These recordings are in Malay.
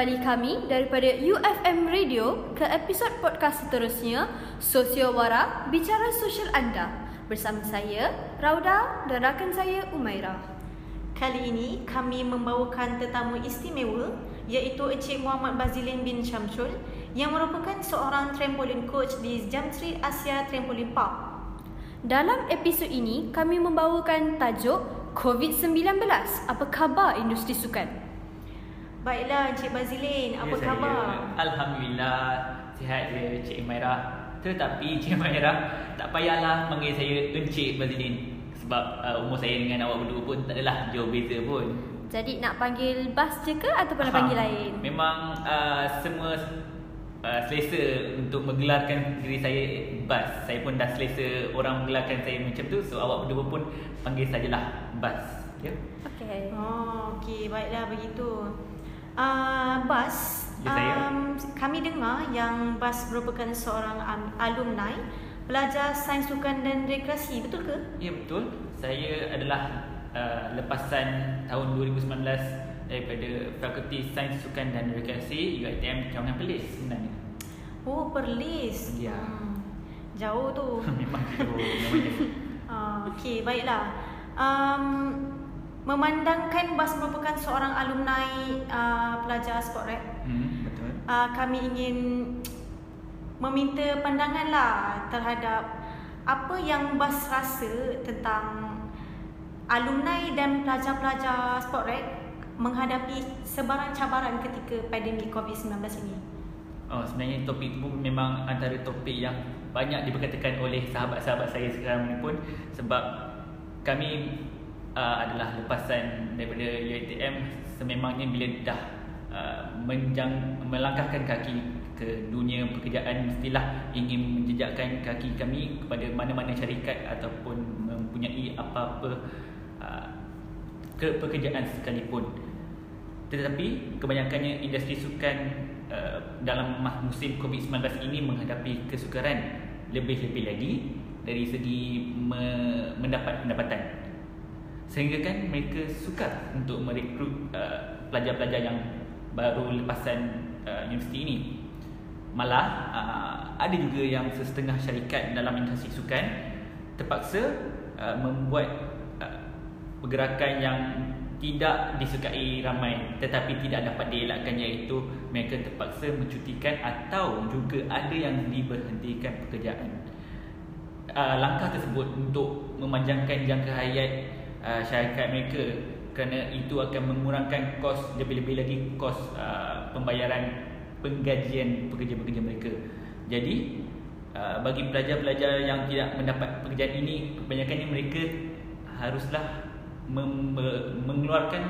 kembali kami daripada UFM Radio ke episod podcast seterusnya Sosio Wara Bicara Sosial Anda bersama saya Rauda dan rakan saya Umaira. Kali ini kami membawakan tetamu istimewa iaitu Encik Muhammad Bazilin bin Syamsul yang merupakan seorang trampolin coach di Jamstreet Asia Trampolin Park. Dalam episod ini kami membawakan tajuk COVID-19 Apa khabar industri sukan? Baiklah Encik Bazilin, apa Ya, khabar? Saya, Alhamdulillah sihat je Cik Maira. Tetapi Cik Maira tak payahlah panggil saya Encik Bazilin sebab uh, umur saya dengan awak berdua pun tak adalah jauh beza pun. Jadi nak panggil Bas je ke ataupun nak panggil Ha, lain? Memang uh, semua uh, selesa untuk menggelarkan diri saya Bas. Saya pun dah selesa orang menggelarkan saya macam tu. So awak berdua pun panggil sajalah Bas. Ya. Okey. Oh, okey, baiklah begitu. Uh, Bas, Ya, saya. um, kami dengar yang Bas merupakan seorang um, alumni pelajar sains sukan dan rekreasi, betul ke? Ya betul. Saya adalah uh, lepasan tahun 2019 daripada Fakulti Sains Sukan dan Rekreasi UiTM Cawangan Perlis sebenarnya. Oh, Perlis. Ya. Hmm, jauh tu. Memang namanya. Ah, Okey, baiklah. Um, memandangkan Bas merupakan seorang alumni uh, pelajar sport rep, Hmm, betul. uh, kami ingin meminta pandangan lah terhadap apa yang Bas rasa tentang alumni dan pelajar-pelajar sport rep menghadapi sebarang cabaran ketika pandemik COVID-19 ini. Oh, sebenarnya topik itu pun memang antara topik yang banyak diperkatakan oleh sahabat-sahabat saya sekarang ni pun sebab kami uh, adalah lepasan daripada UiTM sememangnya bila dah uh, menjang, melangkahkan kaki ke dunia pekerjaan mestilah ingin menjejakkan kaki kami kepada mana-mana syarikat ataupun mempunyai apa-apa uh, ke pekerjaan sekalipun tetapi kebanyakannya industri sukan uh, dalam musim COVID-19 ini menghadapi kesukaran lebih-lebih lagi dari segi me- mendapat pendapatan. Sehingga kan mereka sukar untuk merekrut uh, pelajar-pelajar yang baru lepasan uh, universiti ini. Malah uh, ada juga yang setengah syarikat dalam industri sukan terpaksa uh, membuat uh, pergerakan yang tidak disukai ramai tetapi tidak dapat dielakkan iaitu mereka terpaksa mencutikan atau juga ada yang diberhentikan pekerjaan. Uh, langkah tersebut untuk memanjangkan jangka hayat uh, syarikat mereka kerana itu akan mengurangkan kos lebih-lebih lagi kos uh, pembayaran penggajian pekerja-pekerja mereka. Jadi uh, bagi pelajar-pelajar yang tidak mendapat pekerjaan ini kebanyakannya mereka haruslah mengeluarkan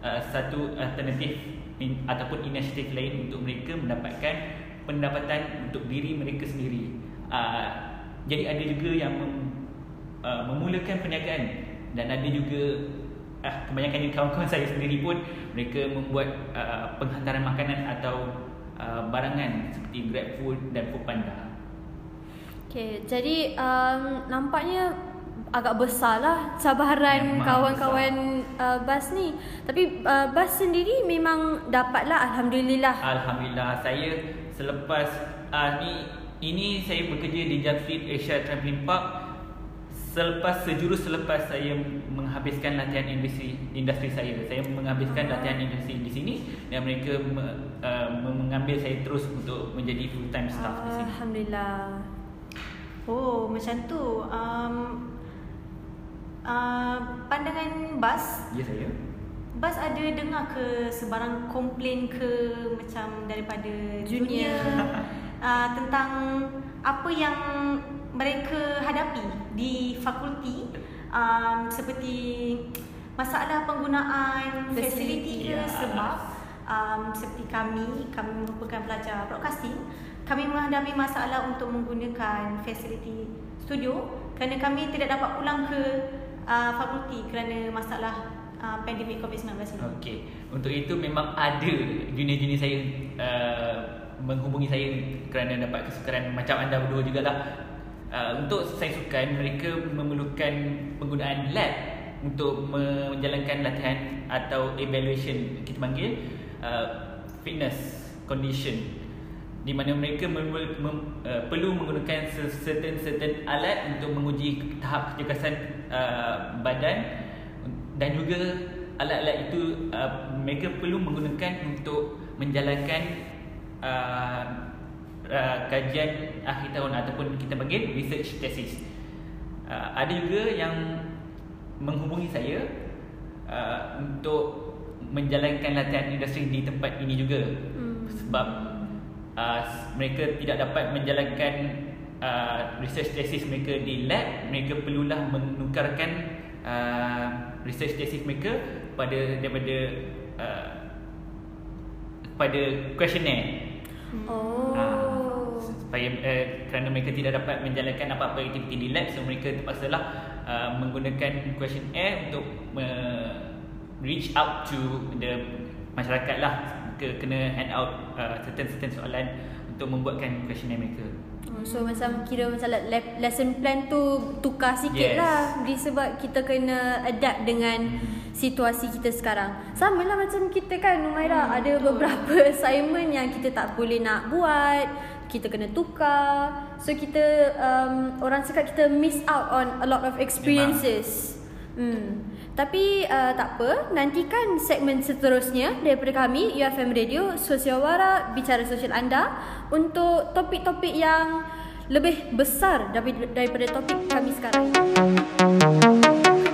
uh, satu alternatif in, ataupun inisiatif lain untuk mereka mendapatkan pendapatan untuk diri mereka sendiri. Uh, jadi ada juga yang mem, uh, memulakan perniagaan dan ada juga uh, kebanyakan kawan-kawan saya sendiri pun mereka membuat uh, penghantaran makanan atau uh, barangan seperti GrabFood dan Foodpanda. Okey, jadi um, nampaknya agak besar lah cabaran Memang kawan-kawan uh, Bas ni. Tapi uh, Bas sendiri memang dapatlah Alhamdulillah. Alhamdulillah saya selepas uh, ni ini saya bekerja di Jamstreet Asia Trampoline Park selepas sejurus selepas saya menghabiskan latihan industri industri saya saya menghabiskan latihan industri di sini dan mereka me, uh, mengambil saya terus untuk menjadi full time staff di sini Alhamdulillah. Oh, macam tu. Um, uh, pandangan Bas, ya saya Bas ada dengar ke sebarang komplain ke macam daripada Junior. junior uh, tentang apa yang mereka hadapi di fakulti um, seperti masalah penggunaan Fasiliti. ke Ya. sebab um, seperti kami kami merupakan pelajar broadcasting kami menghadapi masalah untuk menggunakan fasiliti studio kerana kami tidak dapat pulang ke uh, fakulti kerana masalah uh, pandemik COVID-19 ini. Okey, untuk itu memang ada junior-junior saya uh, menghubungi saya kerana dapat kesukaran macam anda berdua jugalah. Uh, untuk saya sukan mereka memerlukan penggunaan lab untuk menjalankan latihan atau evaluation kita panggil uh, fitness condition. Di mana mereka mem, mem, uh, perlu menggunakan certain certain alat untuk menguji tahap kecergasan uh, badan. Dan juga alat-alat itu uh, mereka perlu menggunakan untuk menjalankan uh, uh, kajian akhir tahun ataupun kita panggil research thesis. Uh, ada juga yang menghubungi saya uh, untuk menjalankan latihan industri di tempat ini juga hmm. sebab uh, mereka tidak dapat menjalankan uh, research thesis mereka di lab mereka perlulah menukarkan uh, research thesis mereka pada daripada uh, pada questionnaire Oh. uh, supaya uh, kerana mereka tidak dapat menjalankan apa-apa aktiviti di lab so mereka terpaksalah uh, menggunakan questionnaire untuk uh, reach out to the masyarakat lah ke kena hand out uh, certain certain soalan untuk membuatkan questionnaire mereka. Oh, So macam kira macam le- lesson plan tu tukar sikit Yes. lah Disebab kita kena adapt dengan situasi kita sekarang Sama lah macam kita kan Umaira Hmm, Ada betul. beberapa assignment yang kita tak boleh nak buat Kita kena tukar. So kita um, Orang cakap kita miss out on a lot of experiences. Hmm. Tapi uh, tak apa, nantikan segmen seterusnya daripada kami UFM Radio Sosiawara Bicara Sosial anda untuk topik-topik yang lebih besar daripada, topik kami sekarang.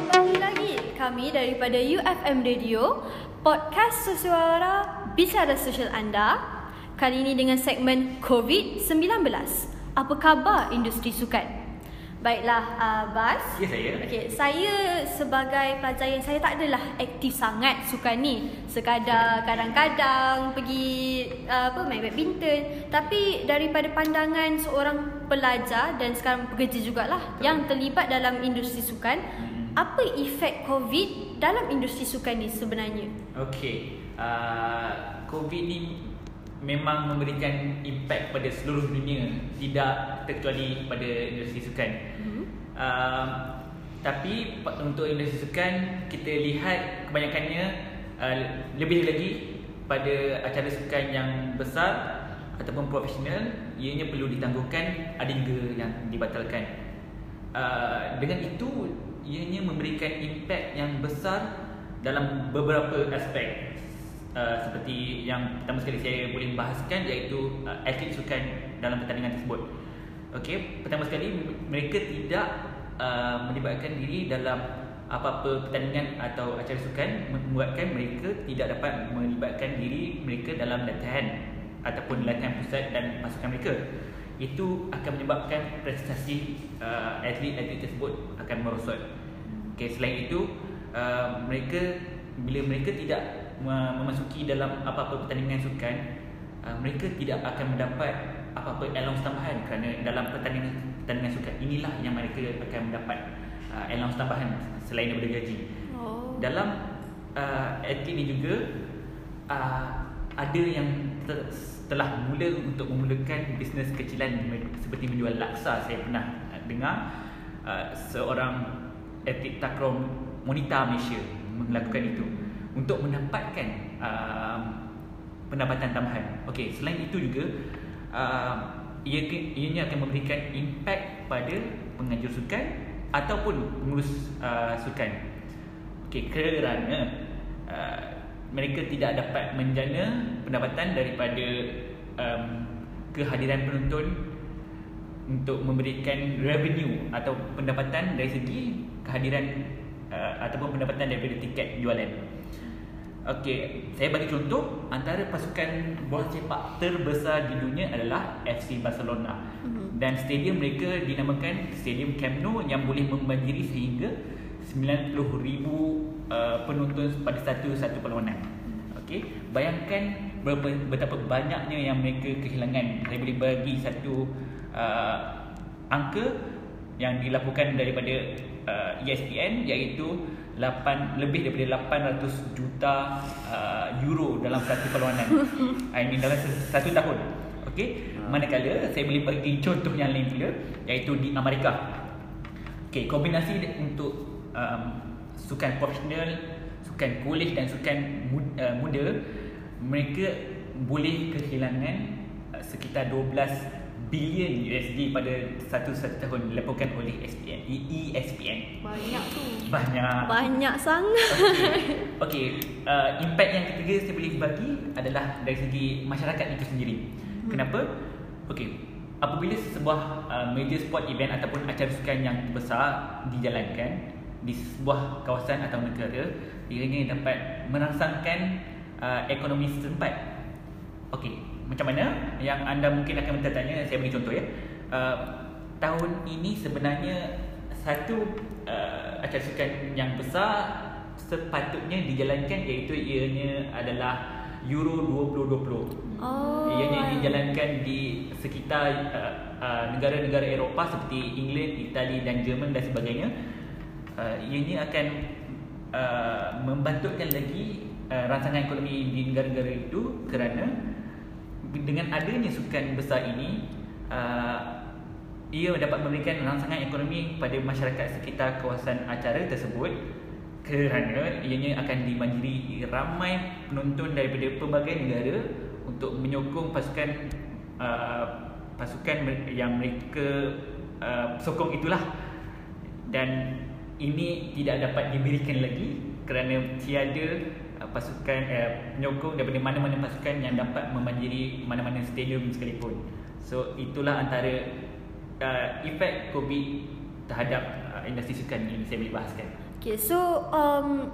Kembali lagi kami daripada UFM Radio Podcast Sosiawara Bicara Sosial anda Kali ini dengan segmen COVID-19 Apa khabar industri sukan? Baiklah uh, Bas Ya saya. Okay, saya sebagai pelajar yang saya tak adalah aktif sangat sukan ni. Sekadar kadang-kadang pergi uh, apa main badminton. Tapi daripada pandangan seorang pelajar dan sekarang pekerja jugalah Betul. yang terlibat dalam industri sukan, Hmm. apa efek COVID dalam industri sukan ni sebenarnya? Okey, uh, COVID ni memang memberikan impak pada seluruh dunia, tidak terkecuali pada industri sukan. Hmm. Um, tapi untuk industri sukan kita lihat kebanyakannya uh, lebih lagi pada acara sukan yang besar ataupun profesional ianya perlu ditangguhkan ada juga yang dibatalkan. Uh, dengan itu ianya memberikan impak yang besar dalam beberapa aspek uh, seperti yang pertama sekali saya boleh bahaskan iaitu uh, atlet sukan dalam pertandingan tersebut. Okey, pertama sekali mereka tidak uh, melibatkan diri dalam apa-apa pertandingan atau acara sukan membuatkan mereka tidak dapat melibatkan diri mereka dalam latihan ataupun latihan pusat dan pasukan mereka. Itu akan menyebabkan prestasi uh, atlet-atlet tersebut akan merosot. Okey, selain itu uh, mereka bila mereka tidak memasuki dalam apa-apa pertandingan sukan, uh, mereka tidak akan mendapat apa-apa allowance tambahan kerana dalam pertandingan pertandingan sukan inilah yang mereka akan mendapat uh, allowance tambahan selain daripada gaji. Oh. Dalam uh, atlet ni juga uh, ada yang te- telah mula untuk memulakan bisnes kecilan seperti menjual laksa saya pernah uh, dengar uh, seorang atlet takraw wanita Malaysia melakukan itu untuk mendapatkan uh, pendapatan tambahan. Okey, selain itu juga uh, ia ianya akan memberikan impak pada penganjur sukan ataupun pengurus uh, sukan. Okey, kerana uh, mereka tidak dapat menjana pendapatan daripada um, kehadiran penonton untuk memberikan revenue atau pendapatan dari segi kehadiran uh, ataupun pendapatan daripada tiket jualan. Okey, saya bagi contoh antara pasukan bola sepak terbesar di dunia adalah FC Barcelona. Mhm. Dan stadium mereka dinamakan Stadium Camp Nou yang boleh membanjiri sehingga 90,000 uh, penonton pada satu satu perlawanan. Okey, bayangkan berapa betapa banyaknya yang mereka kehilangan. Saya boleh bagi satu uh, angka yang dilaporkan daripada uh, ESPN iaitu 8 lebih daripada 800 juta uh, euro dalam satu perlawanan. I mean dalam satu tahun. Okey, manakala saya boleh bagi contoh yang lain pula iaitu di Amerika. Okey, kombinasi untuk um, sukan profesional, sukan kolej dan sukan muda, uh, muda mereka boleh kehilangan uh, sekitar 12 bilion USD pada satu satu tahun dilaporkan oleh E SPN, ESPN. Banyak tu. Banyak. Banyak sangat. Okey, okay. uh, impact yang ketiga saya boleh bagi adalah dari segi masyarakat itu sendiri. Hmm. Kenapa? Okey, apabila sebuah uh, major sport event ataupun acara sukan yang besar dijalankan di sebuah kawasan atau negara, ianya dapat merangsangkan uh, ekonomi setempat. Okey, macam mana? Yang anda mungkin akan bertanya, saya bagi contoh ya. Uh, tahun ini sebenarnya satu uh, acara sukan yang besar sepatutnya dijalankan iaitu ianya adalah Euro 2020. Oh. Ianya dijalankan di sekitar uh, uh, negara-negara Eropah seperti England, Itali dan Jerman dan sebagainya. Uh, ianya akan uh, membantutkan lagi uh, rangsangan ekonomi di negara-negara itu kerana dengan adanya sukan besar ini uh, ia dapat memberikan rangsangan ekonomi pada masyarakat sekitar kawasan acara tersebut. Kerana ianya akan dimanjiri ramai penonton daripada pelbagai negara untuk menyokong pasukan uh, pasukan yang mereka uh, sokong itulah. Dan ini tidak dapat diberikan lagi kerana tiada uh, pasukan uh, penyokong daripada mana-mana pasukan yang dapat memanjiri mana-mana stadium sekalipun. So itulah antara uh, efek COVID terhadap uh, industri sukan yang saya boleh bahaskan. Okay, so um,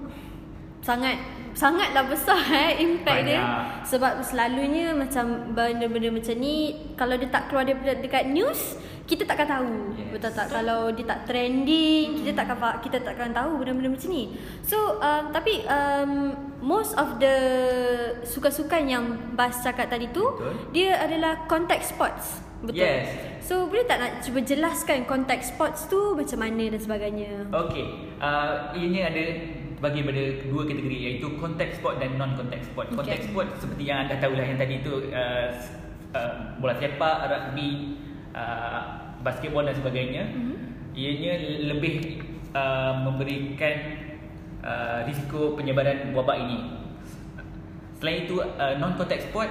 sangat sangatlah besar eh impact dia Banyak. sebab selalunya macam benda-benda macam ni kalau dia tak keluar daripada dekat news kita takkan tahu Yes. betul tak kalau dia tak trending kita takkan kita takkan tahu benda-benda macam ni so um, tapi um, most of the sukan-sukan yang Bas cakap tadi tu Betul. dia adalah contact sports betul Yes. so boleh tak nak cuba jelaskan contact sports tu macam mana dan sebagainya Okey, uh, ianya ada bagi pada dua kategori iaitu contact sport dan non contact sport. Okey. Contact sport seperti yang anda tahulah yang tadi tu uh, uh, bola sepak, rugby, uh, basketball dan sebagainya. Mhm. Ianya lebih uh, memberikan uh, risiko penyebaran wabak ini. Selain itu uh, non contact sport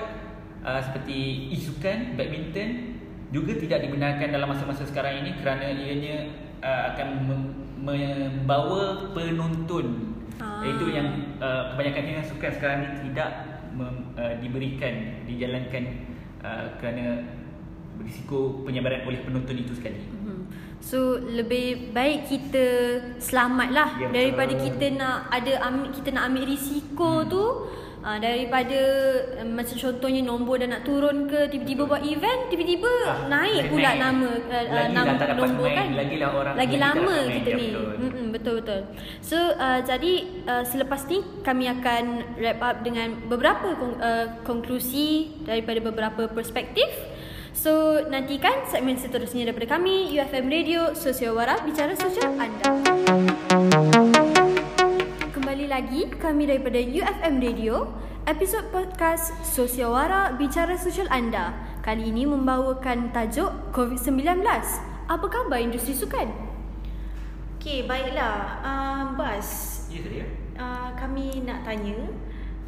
uh, seperti e-sukan, badminton juga tidak dibenarkan dalam masa-masa sekarang ini kerana ianya uh, akan mem- membawa penonton. Ah. Iaitu yang uh, kebanyakannya sukan sekarang ini tidak mem, uh, diberikan dijalankan uh, kerana risiko penyebaran oleh penonton itu sekali. Mhm. So lebih baik kita selamat lah Ya, daripada kita nak ada ambil kita nak ambil risiko hmm. tu uh, daripada um, macam contohnya nombor dah nak turun ke tiba-tiba buat event tiba-tiba Ah, naik pula naik. nama uh, uh, Lagi nama dah tak dapat nombor main, kan lagilah orang- lagi lama main, kita ya, ni betul. Betul betul so uh, jadi uh, selepas ni kami akan wrap up dengan beberapa kon- uh, konklusi daripada beberapa perspektif So nantikan segmen seterusnya daripada kami UFM Radio Sosiawara Bicara Sosial Anda. Kembali lagi kami daripada UFM Radio episod podcast Sosiawara Bicara Sosial Anda. Kali ini membawakan tajuk COVID-19. Apa khabar industri sukan? Okey, baiklah. Uh, Bas, Ya saya. uh, kami nak tanya,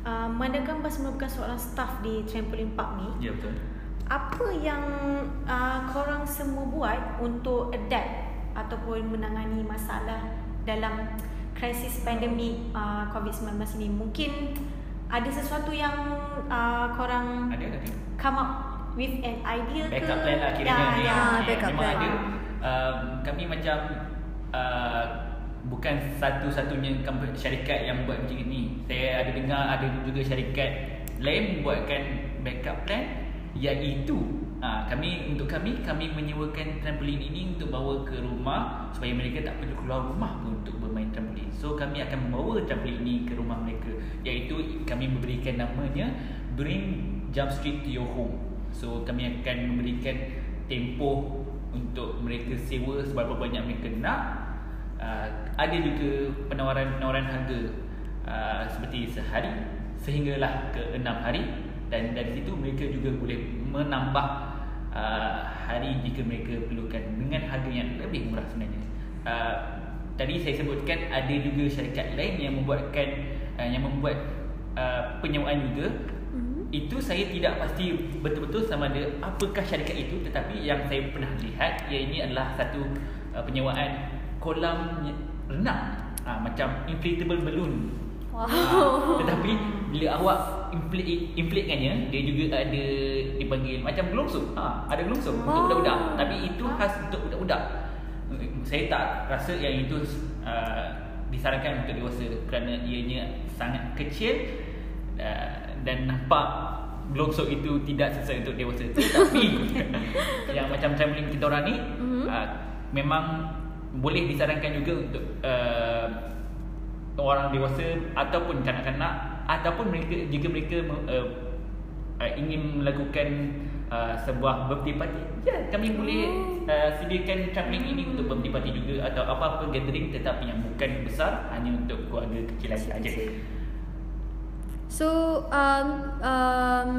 uh, mandakan Bas merupakan seorang staff di Trampoline Park ni, Ya betul. Apa yang uh, korang semua buat untuk adapt ataupun menangani masalah dalam krisis pandemik uh, COVID-19 ini? Mungkin ada sesuatu yang uh, korang Ada ada. come up with an idea ke? backup plan lah kiranya Ya, ya. Ah, Eh, backup memang plan. ada. Um, kami macam uh, bukan satu-satunya syarikat yang buat macam ini. Saya ada dengar ada juga syarikat lain buatkan backup plan iaitu uh, kami untuk kami kami menyewakan trampolin ini untuk bawa ke rumah supaya mereka tak perlu keluar rumah untuk bermain trampolin. So kami akan membawa trampolin ini ke rumah mereka iaitu kami memberikan namanya Bring Jump Street to Your Home. So kami akan memberikan tempoh untuk mereka sewa seberapa banyak mereka nak. Uh, ada juga penawaran-penawaran harga uh, seperti sehari sehinggalah ke enam hari dan dari situ mereka juga boleh menambah uh, hari jika mereka perlukan dengan harga yang lebih murah sebenarnya. Uh, tadi saya sebutkan ada juga syarikat lain yang membuatkan uh, yang membuat uh, penyewaan juga Mhm. itu saya tidak pasti betul-betul sama ada apakah syarikat itu tetapi yang saya pernah lihat ia ini adalah satu uh, penyewaan kolam renang ha, macam inflatable balloon Wow. ha, tetapi bila awak inflatekannya dia juga ada dipanggil macam gelongsung ha, ada gelongsung untuk Oh. budak-budak. Tapi itu khas untuk budak-budak. Saya tak rasa yang itu uh, disarankan untuk dewasa kerana ianya sangat kecil uh, dan nampak gelongsong itu tidak sesuai untuk dewasa. Tetapi yang macam travelling kita orang ni uh, memang boleh disarankan juga untuk uh, orang dewasa ataupun kanak-kanak ataupun mereka jika mereka uh, uh, ingin melakukan uh, sebuah birthday party ya kami boleh uh, sediakan travelling ini untuk birthday party juga atau apa-apa gathering tetapi yang bukan besar hanya untuk keluarga kecil saja. So um, um,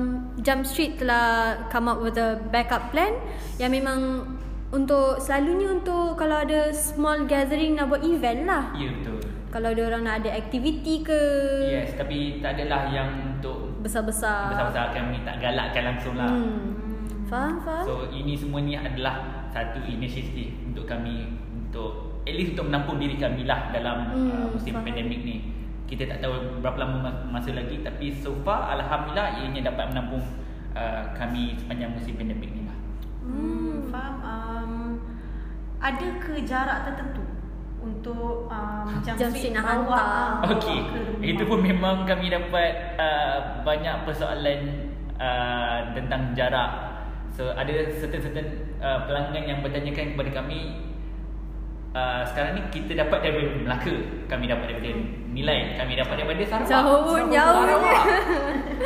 Jump Street telah come up with a backup plan yang memang untuk selalunya untuk kalau ada small gathering nak buat event lah. ya betul Kalau ada orang nak ada aktiviti ke yes tapi tak adalah yang untuk besar-besar. besar-besar kami tak galakkan langsung lah Hmm. Faham, faham? So ini semua ni adalah satu inisiatif untuk kami untuk at least untuk menampung diri kami lah dalam Hmm, uh, musim faham. pandemik ni. Kita tak tahu berapa lama ma- masa lagi tapi so far alhamdulillah ianya dapat menampung uh, kami sepanjang musim pandemik ni lah. Hmm, faham. Um, ada ke jarak tertentu untuk um, jam Jam nak hantar. Okey, itu pun memang kami dapat uh, banyak persoalan uh, tentang jarak. So ada certain-certain uh, pelanggan yang bertanyakan kepada kami uh, sekarang ni kita dapat daripada Melaka, kami dapat daripada Nilai, kami dapat daripada Sarawak. Jauh, jauh Sarawak.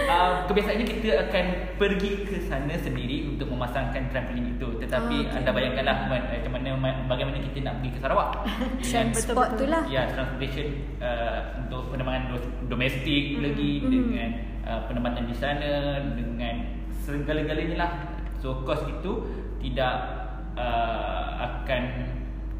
uh, kebiasaannya kita akan pergi ke sana sendiri untuk memasangkan trampolin itu. Tetapi Ah, okey. anda bayangkanlah ma- macam mana ma- bagaimana kita nak pergi ke Sarawak. Transport tu lah. Ya, transportation uh, untuk penerbangan do- domestik Hmm, lagi hmm. dengan uh, penerbangan di sana dengan segala-galanya lah. So kos itu tidak uh, akan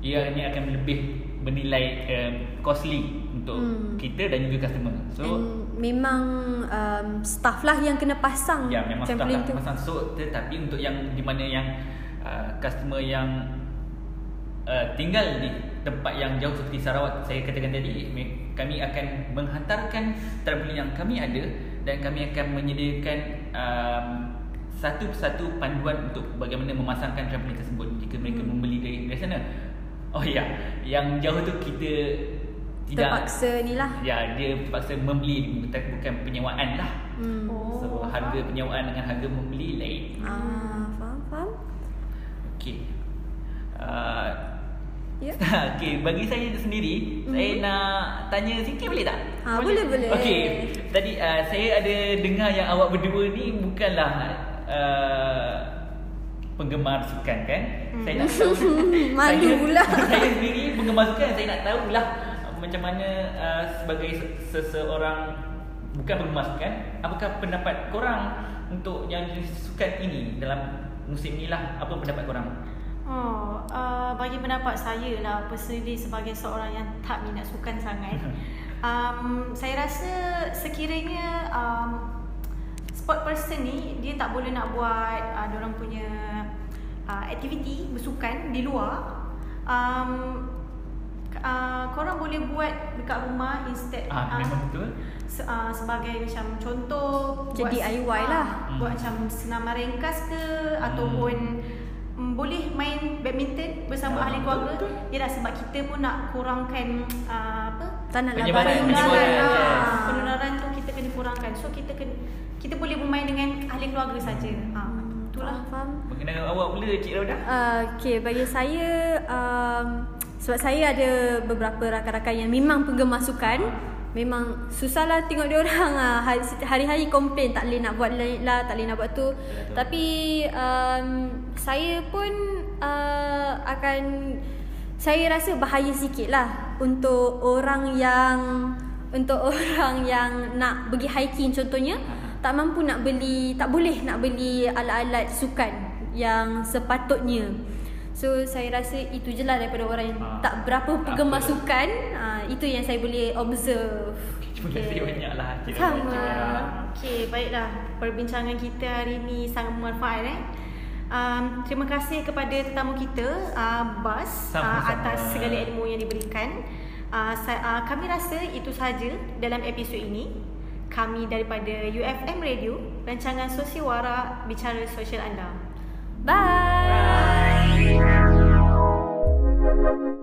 ianya akan lebih bernilai um, costly untuk Hmm. kita dan juga customer. So And memang um, staff lah yang kena pasang ya memang staff lah tu. pasang so tetapi untuk yang di mana yang uh, customer yang uh, tinggal di tempat yang jauh seperti Sarawak saya katakan tadi kami akan menghantarkan trampolin yang kami ada dan kami akan menyediakan um, satu persatu panduan untuk bagaimana memasangkan trampolin tersebut jika mereka Hmm. membeli dari, dari sana. Oh ya, yang jauh tu kita tidak Terpaksa ni lah. Ya, dia terpaksa membeli bukan penyewaan lah. Hmm. Oh, So harga faham. penyewaan dengan harga membeli lain. Ah, faham, faham. Okey. Uh, Ya. Okey, bagi saya sendiri, Mhm. saya nak tanya sikit boleh tak? Ah, boleh, boleh. Okey. Tadi uh, saya ada dengar yang awak berdua ni bukanlah uh, penggemar sukan kan? Hmm. Saya nak tahu Malu saya, pula. Saya sendiri penggemar sukan, saya nak tahulah uh, macam mana uh, sebagai se- seseorang bukan penggemar sukan, apakah pendapat korang untuk yang jenis sukan ini dalam musim ni lah? Apa pendapat korang? Oh, uh, bagi pendapat saya lah personally sebagai seorang yang tak minat sukan sangat. um, saya rasa sekiranya um, sport person ni dia tak boleh nak buat uh, orang punya uh, aktiviti bersukan di luar. Um, uh, korang boleh buat dekat rumah instead Ah, memang betul. se- uh, sebagai macam contoh Jadi DIY lah. ah, buat macam senaman ringkas ke ataupun mm, boleh main badminton bersama Ah, ahli betul, keluarga betul. yalah sebab kita pun nak kurangkan uh, apa Tak nak lah Penyebaran, barang penyebaran, lah. yes. penularan tu kita kena kurangkan so kita kena kita boleh bermain dengan ahli keluarga saja ha itulah Faham, faham. Mengenai awak pula Cik Rauda? Uh, okay, bagi saya um, sebab saya ada beberapa rakan-rakan yang memang penggemar sukan Memang susah lah tengok dia orang ah hari-hari komplain tak boleh nak buat lain lah, tak boleh nak buat tu. Betul. Tapi um, saya pun uh, akan saya rasa bahaya sikit lah untuk orang yang untuk orang yang nak pergi hiking contohnya tak mampu nak beli tak boleh nak beli alat-alat sukan yang sepatutnya. So saya rasa itu je lah daripada orang yang Ah, tak berapa tak penggemar apa. sukan. Ah itu yang saya boleh observe. Terima kasih banyak lah Sama. Rahman. Okey, baiklah. Perbincangan kita hari ini sangat bermanfaat eh. Um, terima kasih kepada tetamu kita uh, Bas uh, Sama-sama. atas segala ilmu yang diberikan. Uh, sa- uh, kami rasa itu sahaja dalam episod ini. Kami daripada UFM Radio, rancangan Sosiawara Bicara Sosial Anda. Bye. Bye.